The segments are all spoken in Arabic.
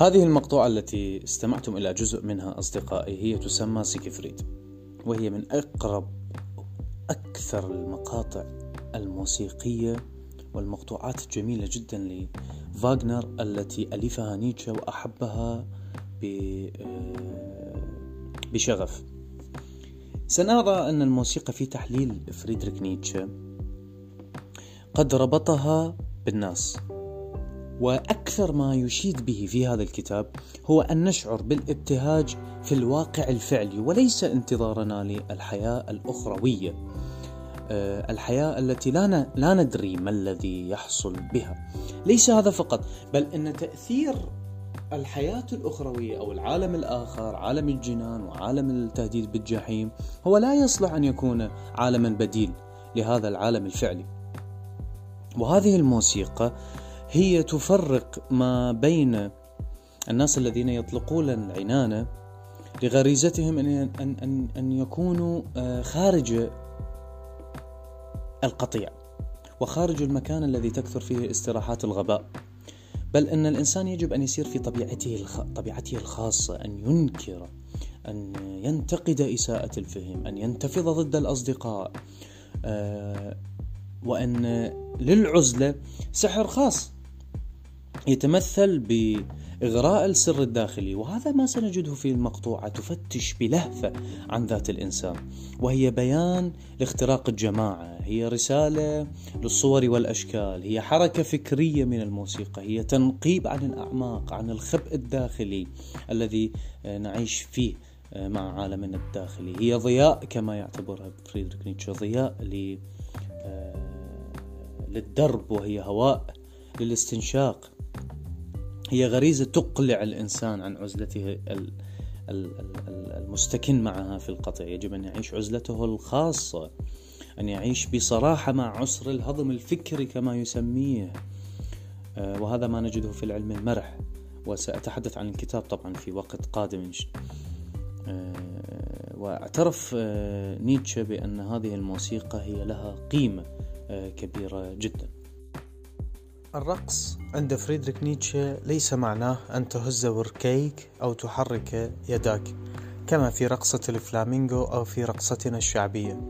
هذه المقطوعة التي استمعتم إلى جزء منها أصدقائي هي تسمى سيكفريد وهي من أقرب أكثر المقاطع الموسيقية والمقطوعات الجميلة جدا لفاغنر التي ألفها نيتشه وأحبها آه، بشغف. سنرى أن الموسيقى في تحليل فريدريك نيتشه قد ربطها بالناس. وأكثر ما يشيد به في هذا الكتاب هو أن نشعر بالابتهاج في الواقع الفعلي وليس انتظارنا للحياة الأخروية. آه، الحياة التي لا لا ندري ما الذي يحصل بها. ليس هذا فقط بل إن تأثير الحياة الأخروية أو العالم الآخر عالم الجنان وعالم التهديد بالجحيم هو لا يصلح أن يكون عالما بديل لهذا العالم الفعلي. وهذه الموسيقى هي تفرق ما بين الناس الذين يطلقون العنانة لغريزتهم أن أن أن أن يكونوا آه، خارج القطيع وخارج المكان الذي تكثر فيه استراحات الغباء. بل أن الإنسان يجب أن يسير في طبيعته الخ... طبيعته الخاصة أن ينكر أن ينتقد إساءة الفهم أن ينتفض ضد الأصدقاء آه، وأن للعزلة سحر خاص. يتمثل بإغراء السر الداخلي وهذا ما سنجده في المقطوعة تفتش بلهفة عن ذات الإنسان وهي بيان لاختراق الجماعة هي رسالة للصور والأشكال هي حركة فكرية من الموسيقى هي تنقيب عن الأعماق عن الخبء الداخلي الذي نعيش فيه مع عالمنا الداخلي. هي ضياء كما يعتبرها فريدريك نيتشه ضياء للدرب وهي هواء للاستنشاق. هي غريزة تقلع الإنسان عن عزلته المستكن معها في القطع. يجب أن يعيش عزلته الخاصة أن يعيش بصراحة مع عسر الهضم الفكري كما يسميه. آه، وهذا ما نجده في العلم المرح. وسأتحدث عن الكتاب طبعا في وقت قادم آه، وأعترف آه، نيتشه بأن هذه الموسيقى هي لها قيمة كبيرة جدا. الرقص عند فريدريك نيتشه ليس معناه أن تهز وركيك أو تحرك يداك كما في رقصة الفلامينغو أو في رقصتنا الشعبية.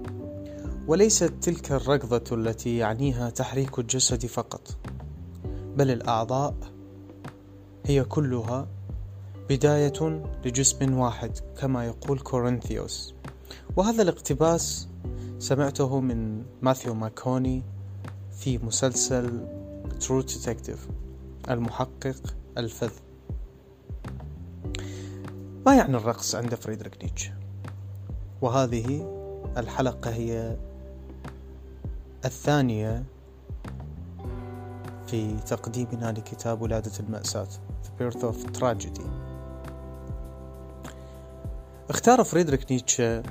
وليست تلك الركضة التي يعنيها تحريك الجسد فقط بل الأعضاء هي كلها بداية لجسم واحد كما يقول كورنثيوس. وهذا الاقتباس سمعته من ماثيو ماكوني في مسلسل True Detective المحقق الفذ. ما يعني الرقص عند فريدريك نيتشه؟ وهذه الحلقة هي الثانية في تقديمنا لكتاب ولادة المأساة The Birth of Tragedy. اختار فريدريك نيتشه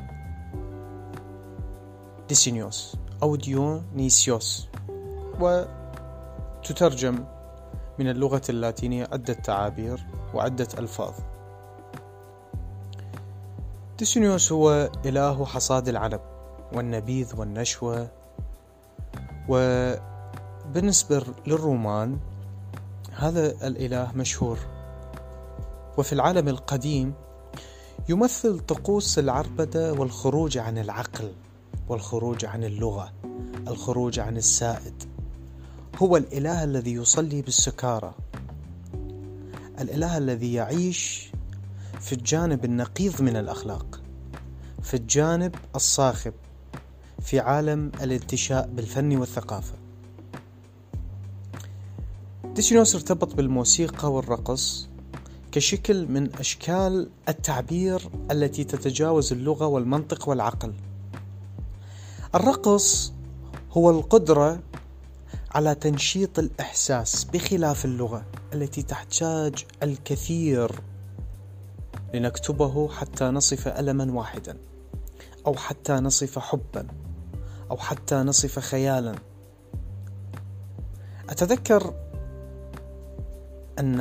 ديسينيوس أو ديونيسيوس و تترجم من اللغة اللاتينية عدة تعابير وعدة ألفاظ. ديسينيوس هو إله حصاد العنب والنبيذ والنشوة. وبالنسبة للرومان هذا الإله مشهور. وفي العالم القديم يمثل طقوس العربدة والخروج عن العقل والخروج عن اللغة الخروج عن السائد. هو الإله الذي يصلي بالسكارى. الإله الذي يعيش في الجانب النقيض من الأخلاق في الجانب الصاخب في عالم الانتشاء بالفن والثقافة. ديسينوس ارتبط بالموسيقى والرقص كشكل من أشكال التعبير التي تتجاوز اللغة والمنطق والعقل. الرقص هو القدرة على تنشيط الإحساس بخلاف اللغة التي تحتاج الكثير لنكتبه حتى نصف ألما واحدا أو حتى نصف حبا أو حتى نصف خيالا. أتذكر أن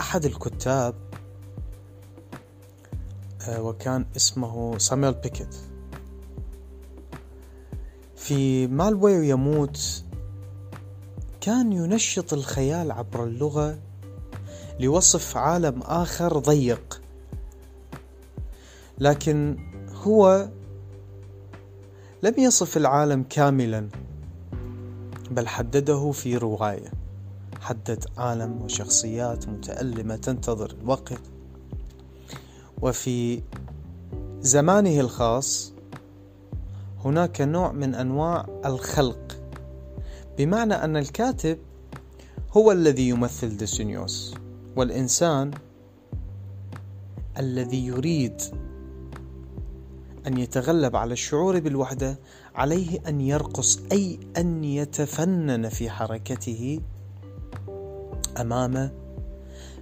أحد الكتاب آه، وكان اسمه سامويل بيكيت. في مالوي يموت كان ينشط الخيال عبر اللغة لوصف عالم آخر ضيق. لكن هو لم يصف العالم كاملا بل حدده في رواية. حدد عالم وشخصيات متألمة تنتظر الوقت. وفي زمانه الخاص هناك نوع من أنواع الخلق بمعنى أن الكاتب هو الذي يمثل ديسينيوس والإنسان الذي يريد أن يتغلب على الشعور بالوحدة عليه أن يرقص أي أن يتفنن في حركته أمام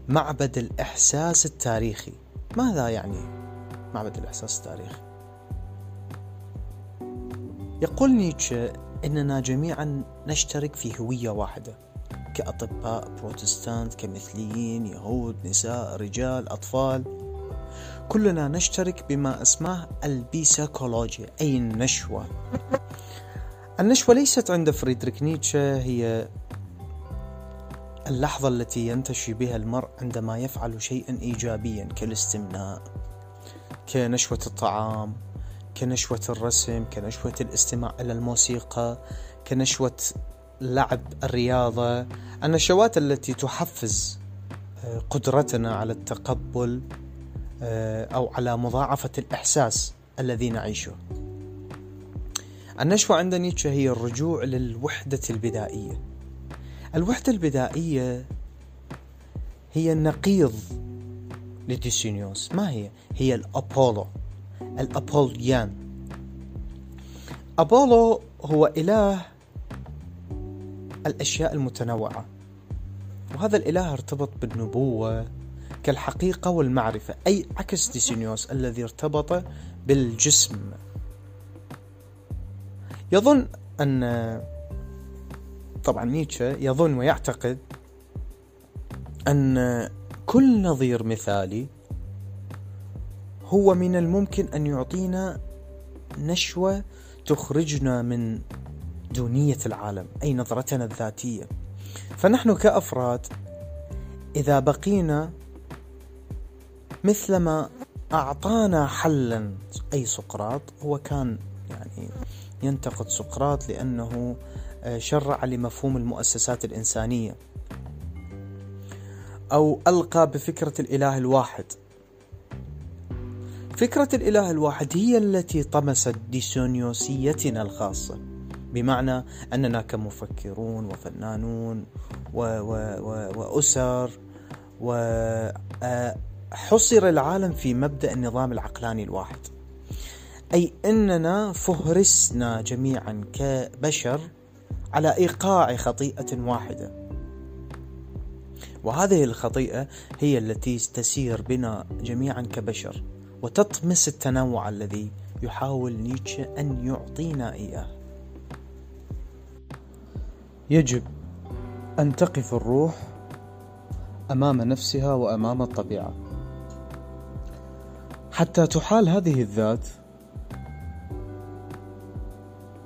معبد الإحساس التاريخي ماذا يعني معبد الإحساس التاريخي؟ يقول نيتشه إننا جميعا نشترك في هوية واحدة كأطباء بروتستانت كمثليين يهود نساء رجال أطفال. كلنا نشترك بما اسمه البيساكولوجيا أي النشوة. النشوة ليست عند فريدريك نيتشه هي اللحظة التي ينتشي بها المرء عندما يفعل شيئا إيجابيا كالاستمناء كنشوة الطعام. كنشوة الرسم كنشوة الاستماع إلى الموسيقى كنشوة لعب الرياضة. النشوات التي تحفز آه، قدرتنا على التقبل آه، أو على مضاعفة الإحساس الذي نعيشه. النشوة عند نيتشه هي الرجوع للوحدة البدائية. الوحدة البدائية هي النقيض لديسينيوس ما هي؟ هي الأبولو. الأبوليان أبولو هو إله الأشياء المتنوعة وهذا الإله ارتبط بالنبوة كالحقيقة والمعرفة أي عكس ديسينيوس الذي ارتبط بالجسم. يظن أن طبعا نيتشه يظن ويعتقد أن كل نظير مثالي هو من الممكن أن يعطينا نشوة تخرجنا من دونية العالم أي نظرتنا الذاتية. فنحن كأفراد إذا بقينا مثلما أعطانا حلا أي سقراط هو كان يعني ينتقد سقراط لأنه شرع لمفهوم المؤسسات الإنسانية أو ألقى بفكرة الإله الواحد. فكرة الإله الواحد هي التي طمست ديسونيوسيتنا الخاصة بمعنى أننا كمفكرون وفنانون و و و وأسر وحصر العالم في مبدأ النظام العقلاني الواحد. أي أننا فهرسنا جميعا كبشر على إيقاع خطيئة واحدة. وهذه الخطيئة هي التي تسير بنا جميعا كبشر. وتطمس التنوع الذي يحاول نيتشه أن يعطينا إياه. يجب أن تقف الروح أمام نفسها وأمام الطبيعة. حتى تحال هذه الذات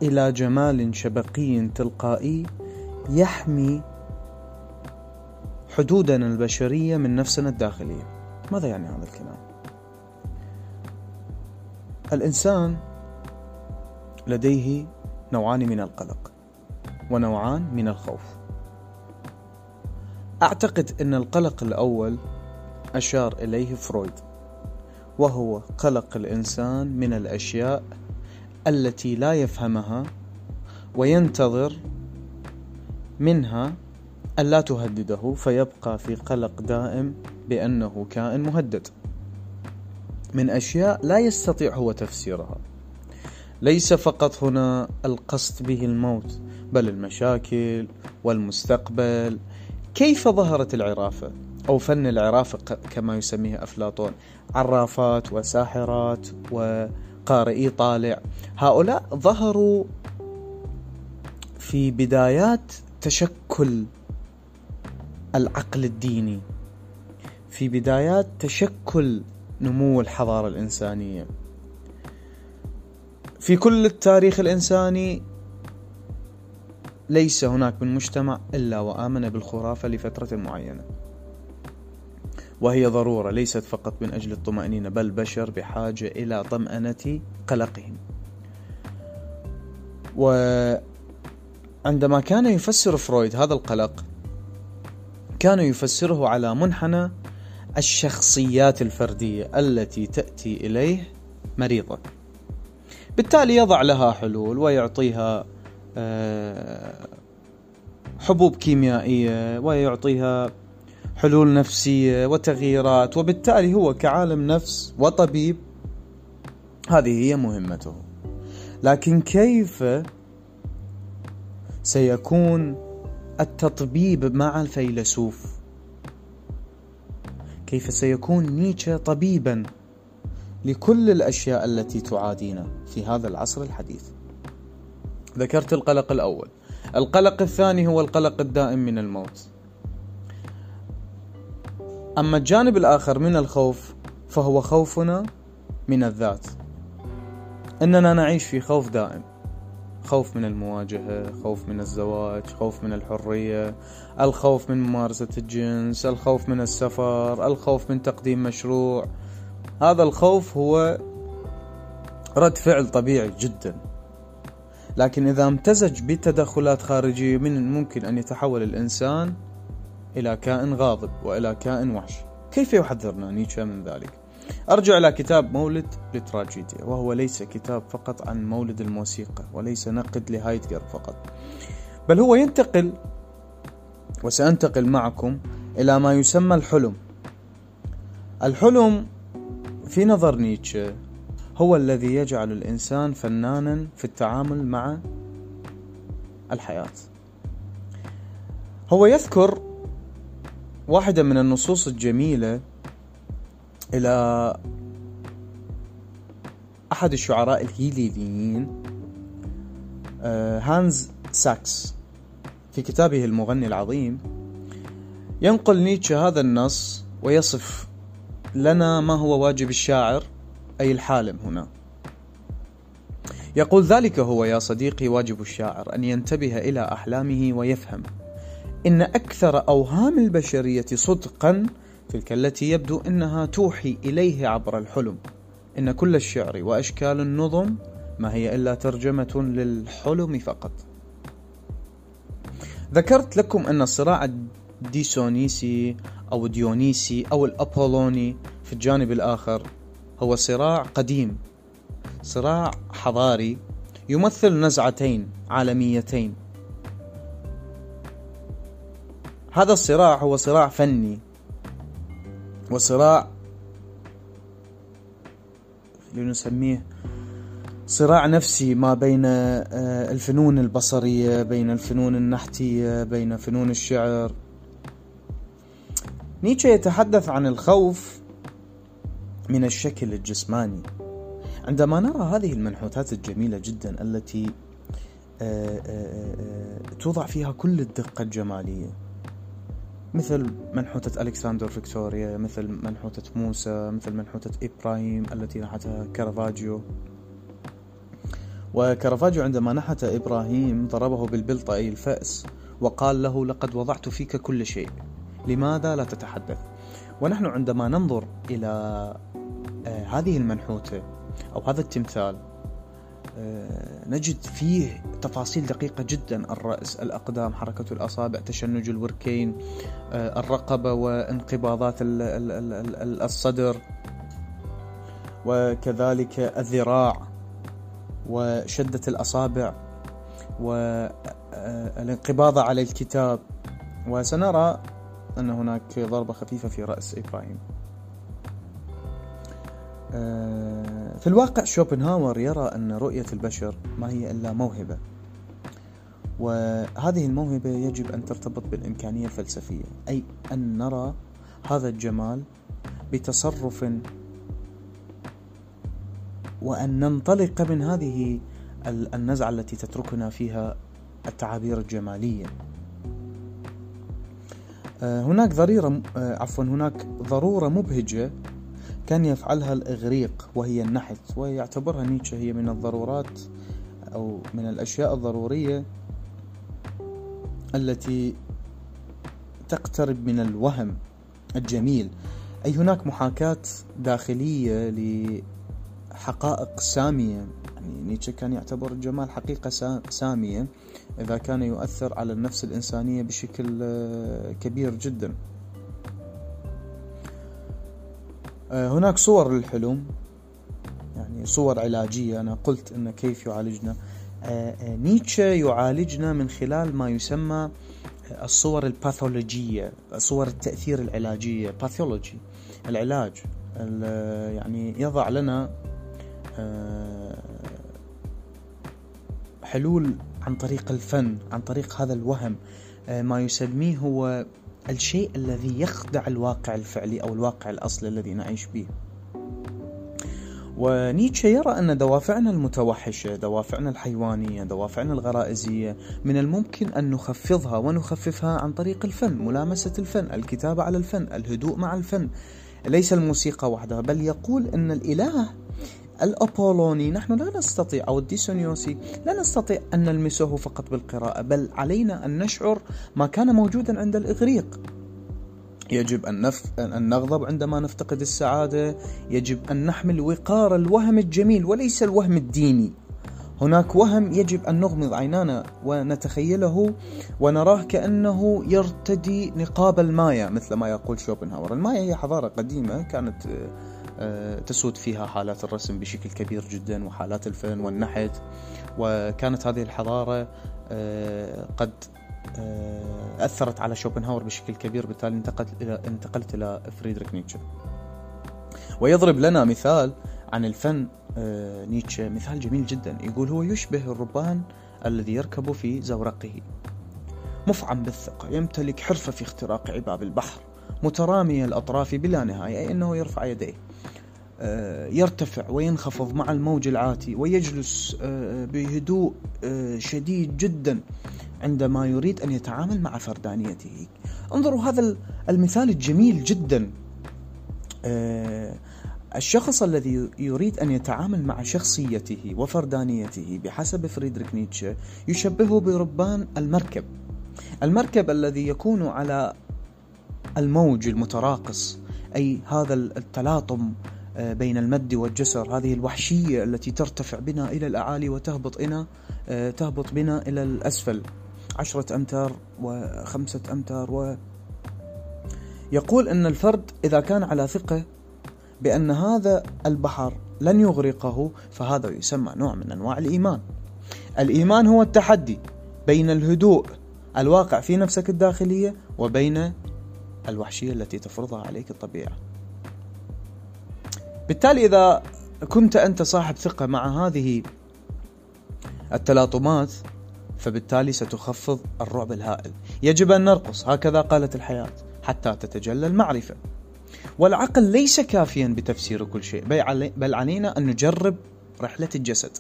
إلى جمال شبقي تلقائي يحمي حدودنا البشرية من نفسنا الداخلية. ماذا يعني هذا الكلام؟ الإنسان لديه نوعان من القلق ونوعان من الخوف. أعتقد أن القلق الأول أشار إليه فرويد وهو قلق الإنسان من الأشياء التي لا يفهمها وينتظر منها ألا تهدده فيبقى في قلق دائم بأنه كائن مهدد. من أشياء لا يستطيع هو تفسيرها. ليس فقط هنا القصد به الموت بل المشاكل والمستقبل. كيف ظهرت العرافة؟ أو فن العرافة كما يسميه أفلاطون. عرافات وساحرات و قارئي طالع. هؤلاء ظهروا في بدايات تشكل العقل الديني. في بدايات تشكل نمو الحضارة الإنسانية. في كل التاريخ الإنساني ليس هناك من مجتمع إلا وآمن بالخرافة لفترة معينة. وهي ضرورة ليست فقط من أجل الطمأنينة بل البشر بحاجة إلى طمأنة قلقهم. وعندما كان يفسر فرويد هذا القلق كان يفسره على منحنى الشخصيات الفردية التي تأتي إليه مريضة. بالتالي يضع لها حلول ويعطيها آه، حبوب كيميائية ويعطيها حلول نفسية وتغييرات وبالتالي هو كعالم نفس وطبيب. هذه هي مهمته. لكن كيف سيكون التطبيب مع الفيلسوف؟ كيف سيكون نيتشه طبيبا لكل الأشياء التي تعادينا في هذا العصر الحديث. ذكرت القلق الأول. القلق الثاني هو القلق الدائم من الموت. أما الجانب الآخر من الخوف فهو خوفنا من الذات. إننا نعيش في خوف دائم. خوف من المواجهة خوف من الزواج خوف من الحرية الخوف من ممارسة الجنس الخوف من السفر الخوف من تقديم مشروع. هذا الخوف هو رد فعل طبيعي جدا. لكن إذا امتزج بتدخلات خارجية من ممكن أن يتحول الإنسان إلى كائن غاضب وإلى كائن وحش. كيف يحذرنا نيتشه من ذلك؟ أرجع إلى كتاب مولد لتراجيديا وهو ليس كتاب فقط عن مولد الموسيقى وليس نقد لهايدجر فقط بل هو ينتقل وسأنتقل معكم إلى ما يسمى الحلم. الحلم في نظر نيتشه هو الذي يجعل الإنسان فنانا في التعامل مع الحياة. هو يذكر واحدة من النصوص الجميلة إلى أحد الشعراء الهيليليين آه، هانز ساكس في كتابه المغني العظيم. ينقل نيتشه هذا النص ويصف لنا ما هو واجب الشاعر أي الحالم هنا. يقول ذلك هو يا صديقي واجب الشاعر أن ينتبه إلى أحلامه ويفهم إن أكثر أوهام البشرية صدقا تلك التي يبدو إنها توحي اليه عبر الحلم. إن كل الشعر وأشكال النظم ما هي إلا ترجمة للحلم فقط. ذكرت لكم أن الصراع الديسونيسي أو ديونيسي أو الأبولوني في الجانب الآخر هو صراع قديم صراع حضاري يمثل نزعتين عالميتين. هذا الصراع هو صراع فني وصراع لنسميه صراع نفسي ما بين آه، الفنون البصرية بين الفنون النحتية بين فنون الشعر. نيتشه يتحدث عن الخوف من الشكل الجسماني. عندما نرى هذه المنحوتات الجميلة جدا التي آه، آه، توضع فيها كل الدقة الجمالية مثل منحوتة ألكسندر فيكتوريا مثل منحوتة موسى مثل منحوتة إبراهيم التي نحتها كارافاجيو وكارافاجيو عندما نحت إبراهيم ضربه بالبلطة أي الفأس وقال له لقد وضعت فيك كل شيء لماذا لا تتحدث؟ ونحن عندما ننظر إلى آه، هذه المنحوتة أو هذا التمثال نجد فيه تفاصيل دقيقة جدا. الرأس الأقدام حركة الأصابع تشنج الوركين آه، الرقبة وانقباضات الصدر وكذلك الذراع وشدة الأصابع والانقباض على الكتاب. وسنرى أن هناك ضربة خفيفة في رأس إبراهيم. آه، في الواقع شوبنهاور يرى أن رؤية البشر ما هي إلا موهبة وهذه الموهبة يجب أن ترتبط بالإمكانية الفلسفية أي أن نرى هذا الجمال بتصرف وأن ننطلق من هذه النزعة التي تتركنا فيها التعابير الجمالية. آه، هناك ضريرة آه، عفوا هناك ضرورة مبهجة كان يفعلها الإغريق وهي النحت ويعتبرها نيتشه هي من الضرورات أو من الأشياء الضرورية التي تقترب من الوهم الجميل. أي هناك محاكاة داخلية لحقائق سامية؟ يعني نيتشه كان يعتبر الجمال حقيقة سامية إذا كان يؤثر على النفس الإنسانية بشكل آه، كبير جدا. هناك صور للحلم يعني صور علاجية. أنا قلت أن كيف يعالجنا. آه، نيتشه يعالجنا من خلال ما يسمى الصور الباثولوجية صور التأثير العلاجية باثولوجي العلاج يعني يضع لنا حلول عن طريق الفن عن طريق هذا الوهم. آه، ما يسميه هو الشيء الذي يخدع الواقع الفعلي أو الواقع الأصلي الذي نعيش به. ونيتشه يرى أن دوافعنا المتوحشة، دوافعنا الحيوانية، دوافعنا الغرائزية من الممكن أن نخفضها ونخففها عن طريق الفن، ملامسة الفن، الكتابة على الفن، الهدوء مع الفن. ليس الموسيقى وحدها بل يقول إن الإله الأبولوني. نحن لا نستطيع أو الديسونيوسي لا نستطيع أن نلمسه فقط بالقراءة بل علينا أن نشعر ما كان موجودا عند الإغريق. يجب أن, نف... أن نغضب عندما نفتقد السعادة. يجب أن نحمل وقار الوهم الجميل وليس الوهم الديني. هناك وهم يجب أن نغمض عينانا ونتخيله ونراه كأنه يرتدي نقاب المايا مثل ما يقول شوبنهاور. المايا هي حضارة قديمة كانت تسود فيها حالات الرسم بشكل كبير جدا وحالات الفن والنحت. وكانت هذه الحضارة آه، قد آه، أثرت على شوبنهاور بشكل كبير بالتالي انتقلت إلى انتقلت إلى فريدريك نيتشه. ويضرب لنا مثال عن الفن نيتشه مثال جميل جدا. يقول هو يشبه الربان الذي يركب في زورقه مفعم بالثقة يمتلك حرفة في اختراق عباب البحر مترامي الأطراف بلا نهاية أي أنه يرفع يديه. آه، يرتفع وينخفض مع الموج العاتي ويجلس آه، بهدوء آه، شديد جدا عندما يريد أن يتعامل مع فردانيته. انظروا هذا المثال الجميل جدا. الشخص الذي يريد أن يتعامل مع شخصيته وفردانيته بحسب فريدريك نيتشه يشبهه بربان المركب. المركب الذي يكون على الموج المتراقص أي هذا التلاطم آه، بين المد والجسر. هذه الوحشية التي ترتفع بنا إلى الأعالي وتهبط إنا آه، تهبط بنا إلى الأسفل. عشرة أمتار وخمسة أمتار و يقول أن الفرد إذا كان على ثقة بأن هذا البحر لن يغرقه فهذا يسمى نوع من أنواع الإيمان. الإيمان هو التحدي بين الهدوء الواقع في نفسك الداخلية وبين الوحشية التي تفرضها عليك الطبيعة. بالتالي إذا كنت أنت صاحب ثقة مع هذه التلاطمات فبالتالي ستخفض الرعب الهائل. يجب أن نرقص هكذا قالت الحياة حتى تتجلى المعرفة. والعقل ليس كافيا بتفسير كل شيء بل علينا أن نجرب رحلة الجسد.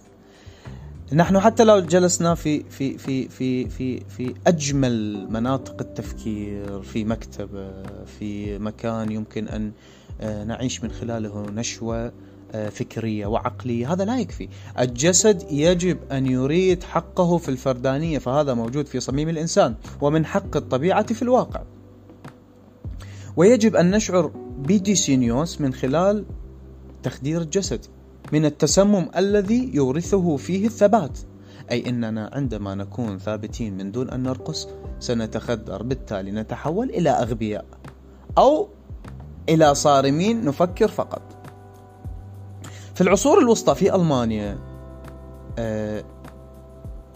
نحن حتى لو جلسنا في في في في في في أجمل مناطق التفكير في مكتبه في مكان يمكن أن نعيش من خلاله نشوة آه، فكرية وعقلية. هذا لا يكفي. الجسد يجب أن يريد حقه في الفردانية فهذا موجود في صميم الإنسان ومن حق الطبيعة في الواقع. ويجب أن نشعر بديسينيوس من خلال تخدير الجسد من التسمم الذي يورثه فيه الثبات. أي أننا عندما نكون ثابتين من دون أن نرقص سنتخدر بالتالي نتحول إلى أغبياء أو إلى صارمين نفكر فقط. في العصور الوسطى في ألمانيا آه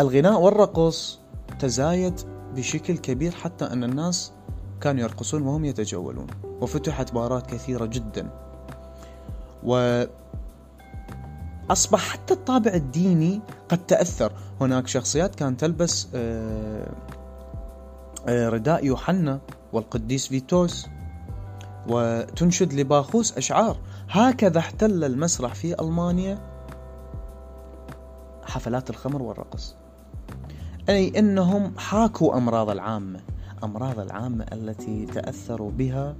الغناء والرقص تزايد بشكل كبير حتى أن الناس كانوا يرقصون وهم يتجولون وفتحت بارات كثيرة جدا. و أصبح حتى الطابع الديني قد تأثر. هناك شخصيات كانت تلبس آه، آه، رداء يوحنا والقديس فيتوس. وتنشد لباخوس أشعار. هكذا احتل المسرح في ألمانيا حفلات الخمر والرقص. أي أنهم حاكوا أمراض العامة أمراض العامة التي تأثروا بها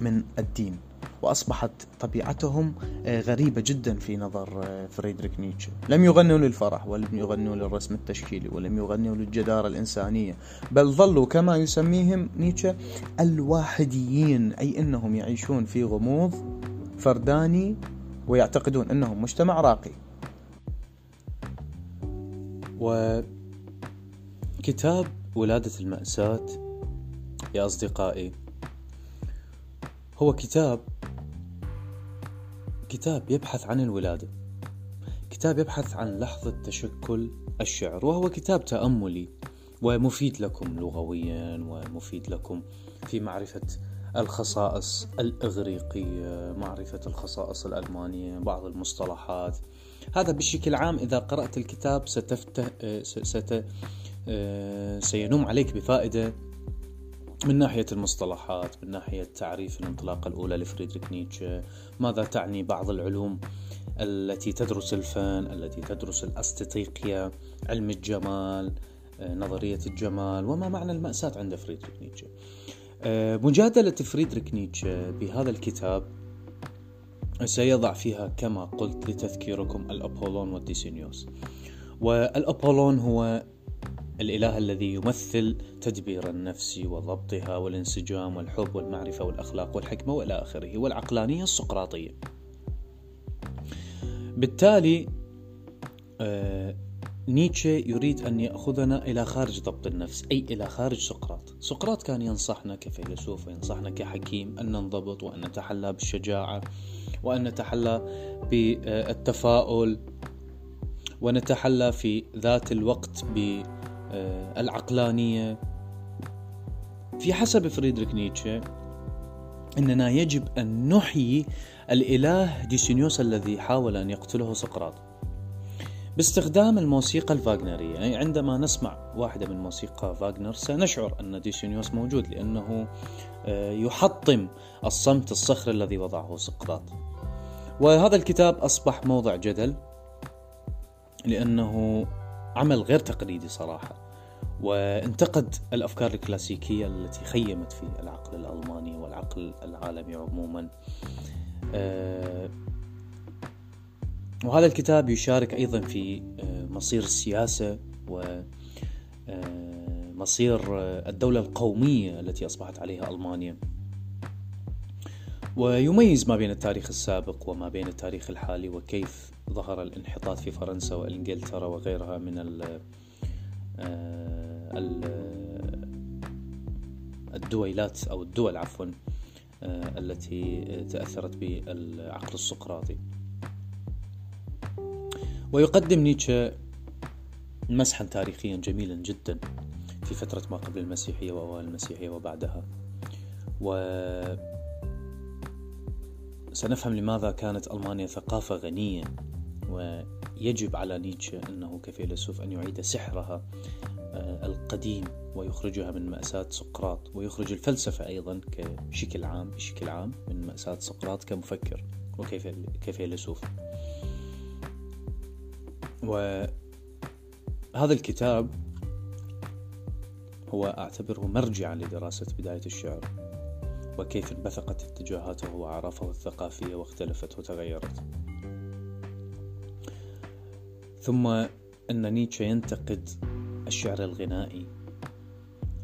من الدين. وأصبحت طبيعتهم آه، غريبة جدا في نظر آه، فريدريك نيتشه. لم يغنوا للفرح ولم يغنوا للرسم التشكيلي ولم يغنوا للجدارة الإنسانية بل ظلوا كما يسميهم نيتشه الواحديين أي أنهم يعيشون في غموض فرداني ويعتقدون أنهم مجتمع راقي. وكتاب ولادة المأساة يا أصدقائي هو كتاب كتاب يبحث عن الولادة كتاب يبحث عن لحظة تشكل الشعر وهو كتاب تأملي ومفيد لكم لغويا ومفيد لكم في معرفة الخصائص الإغريقية معرفة الخصائص الألمانية بعض المصطلحات. هذا بشكل عام إذا قرأت الكتاب ستفته ست سينم عليك بفائدة من ناحية المصطلحات من ناحية تعريف الانطلاقة الأولى لفريدريك نيتشه ماذا تعني بعض العلوم التي تدرس الفن التي تدرس الاستيقية علم الجمال نظرية الجمال وما معنى المأساة عند فريدريك نيتشه؟ مجادلة فريدريك نيتشه بهذا الكتاب سيضع فيها كما قلت لتذكيركم الأبولون والديسينيوس. والأبولون هو الإله الذي يمثل تدبير النفس وضبطها والانسجام والحب والمعرفة والأخلاق والحكمة وإلى آخره والعقلانية السقراطية. بالتالي آه نيتشه يريد أن يأخذنا إلى خارج ضبط النفس أي إلى خارج سقراط. سقراط كان ينصحنا كفيلسوف وينصحنا كحكيم أن ننضبط وأن نتحلى بالشجاعة وأن نتحلى بالتفاؤل ونتحلى في ذات الوقت بالعقلانية في حسب فريدريك نيتشه أننا يجب أن نحيي الإله ديسينيوس الذي حاول أن يقتله سقراط. باستخدام الموسيقى الفاغنرية يعني عندما نسمع واحدة من موسيقى فاغنر سنشعر أن ديسينيوس موجود لأنه آه، يحطم الصمت الصخري الذي وضعه سقراط. وهذا الكتاب أصبح موضع جدل لأنه عمل غير تقليدي صراحة. وانتقد الأفكار الكلاسيكية التي خيمت في العقل الألماني والعقل العالمي عموما. آه، وهذا الكتاب يشارك أيضا في آه، مصير السياسة و آه، الدولة القومية التي أصبحت عليها ألمانيا. ويميز ما بين التاريخ السابق وما بين التاريخ الحالي وكيف ظهر الانحطاط في فرنسا وإنجلترا وغيرها من ال الدويلات أو الدول عفوا التي تأثرت بالعقل السقراطي. ويقدم نيتشه مسحا تاريخيا جميلا جدا في فترة ما قبل المسيحية وأوائل المسيحية وبعدها. و سنفهم لماذا كانت ألمانيا ثقافة غنية ويجب على نيتشه أنه كفيلسوف أن يعيد سحرها آه، القديم ويخرجها من مأساة سقراط ويخرج الفلسفة أيضا كشكل عام بشكل عام من مأساة سقراط كمفكر وكيف كفيلسوف وهذا الكتاب هو أعتبره مرجعا لدراسة بداية الشعر وكيف انبثقت اتجاهاته وأعرافه الثقافية واختلفت وتغيرت. ثم أن نيتشه ينتقد الشعر الغنائي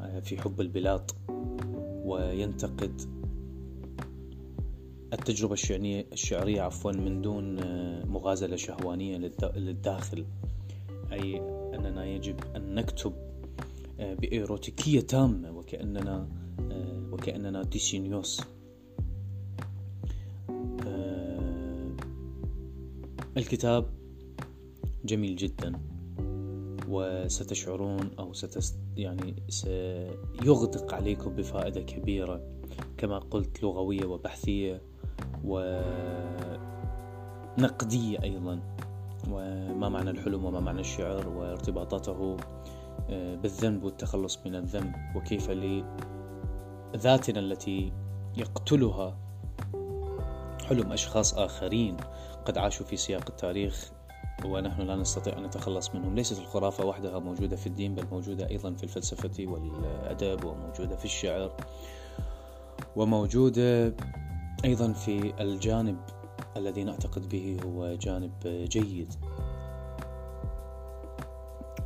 آه، في حب البلاط وينتقد التجربة الشعرية, الشعرية عفوا من دون آه، مغازلة شهوانية للداخل. أي أننا يجب أن نكتب آه، بإيروتيكية تامة وكأننا وكأننا ديسينيوس. الكتاب جميل جدا. وستشعرون أو ستست يعني سيغدق عليكم بفائدة كبيرة. كما قلت لغوية وبحثية ونقدية أيضا. وما معنى الحلم وما معنى الشعر وارتباطاته آه، بالذنب والتخلص من الذنب وكيف ذاتنا التي يقتلها حلم أشخاص آخرين قد عاشوا في سياق التاريخ ونحن لا نستطيع أن نتخلص منهم. ليست الخرافة وحدها موجودة في الدين بل موجودة أيضا في الفلسفة والأدب وموجودة في الشعر وموجودة أيضا في الجانب الذي نعتقد به هو جانب جيد.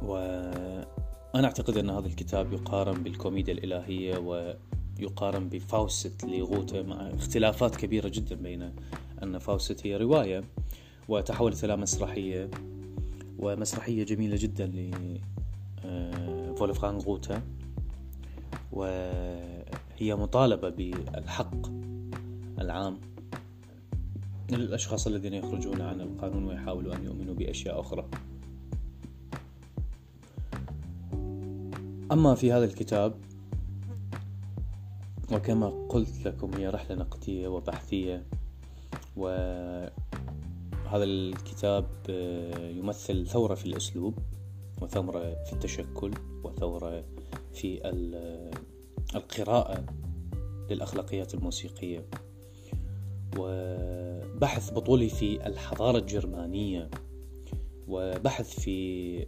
وأنا أعتقد أن هذا الكتاب يقارن بالكوميديا الإلهية ويقارن بفاوست لغوته مع اختلافات كبيرة جدا بين أن فاوست هي رواية. وتحولت إلى مسرحية ومسرحية جميلة جدا لفولفغانغ غوتا. وهي مطالبة بالحق العام للأشخاص الذين يخرجون عن القانون ويحاولوا أن يؤمنوا بأشياء أخرى. أما في هذا الكتاب وكما قلت لكم هي رحلة نقدية وبحثية وهذا الكتاب يمثل ثورة في الأسلوب وثورة في التشكل وثورة في القراءة للأخلاقيات الموسيقية. وبحث بطولي في الحضارة الجرمانية وبحث في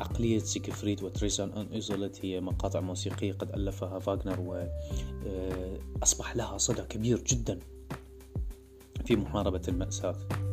عقلية سيكفريد وتريسان أن إيزولت هي مقاطع موسيقية قد ألفها فاغنر وأصبح لها صدى كبير جدا في محاربة المأساة.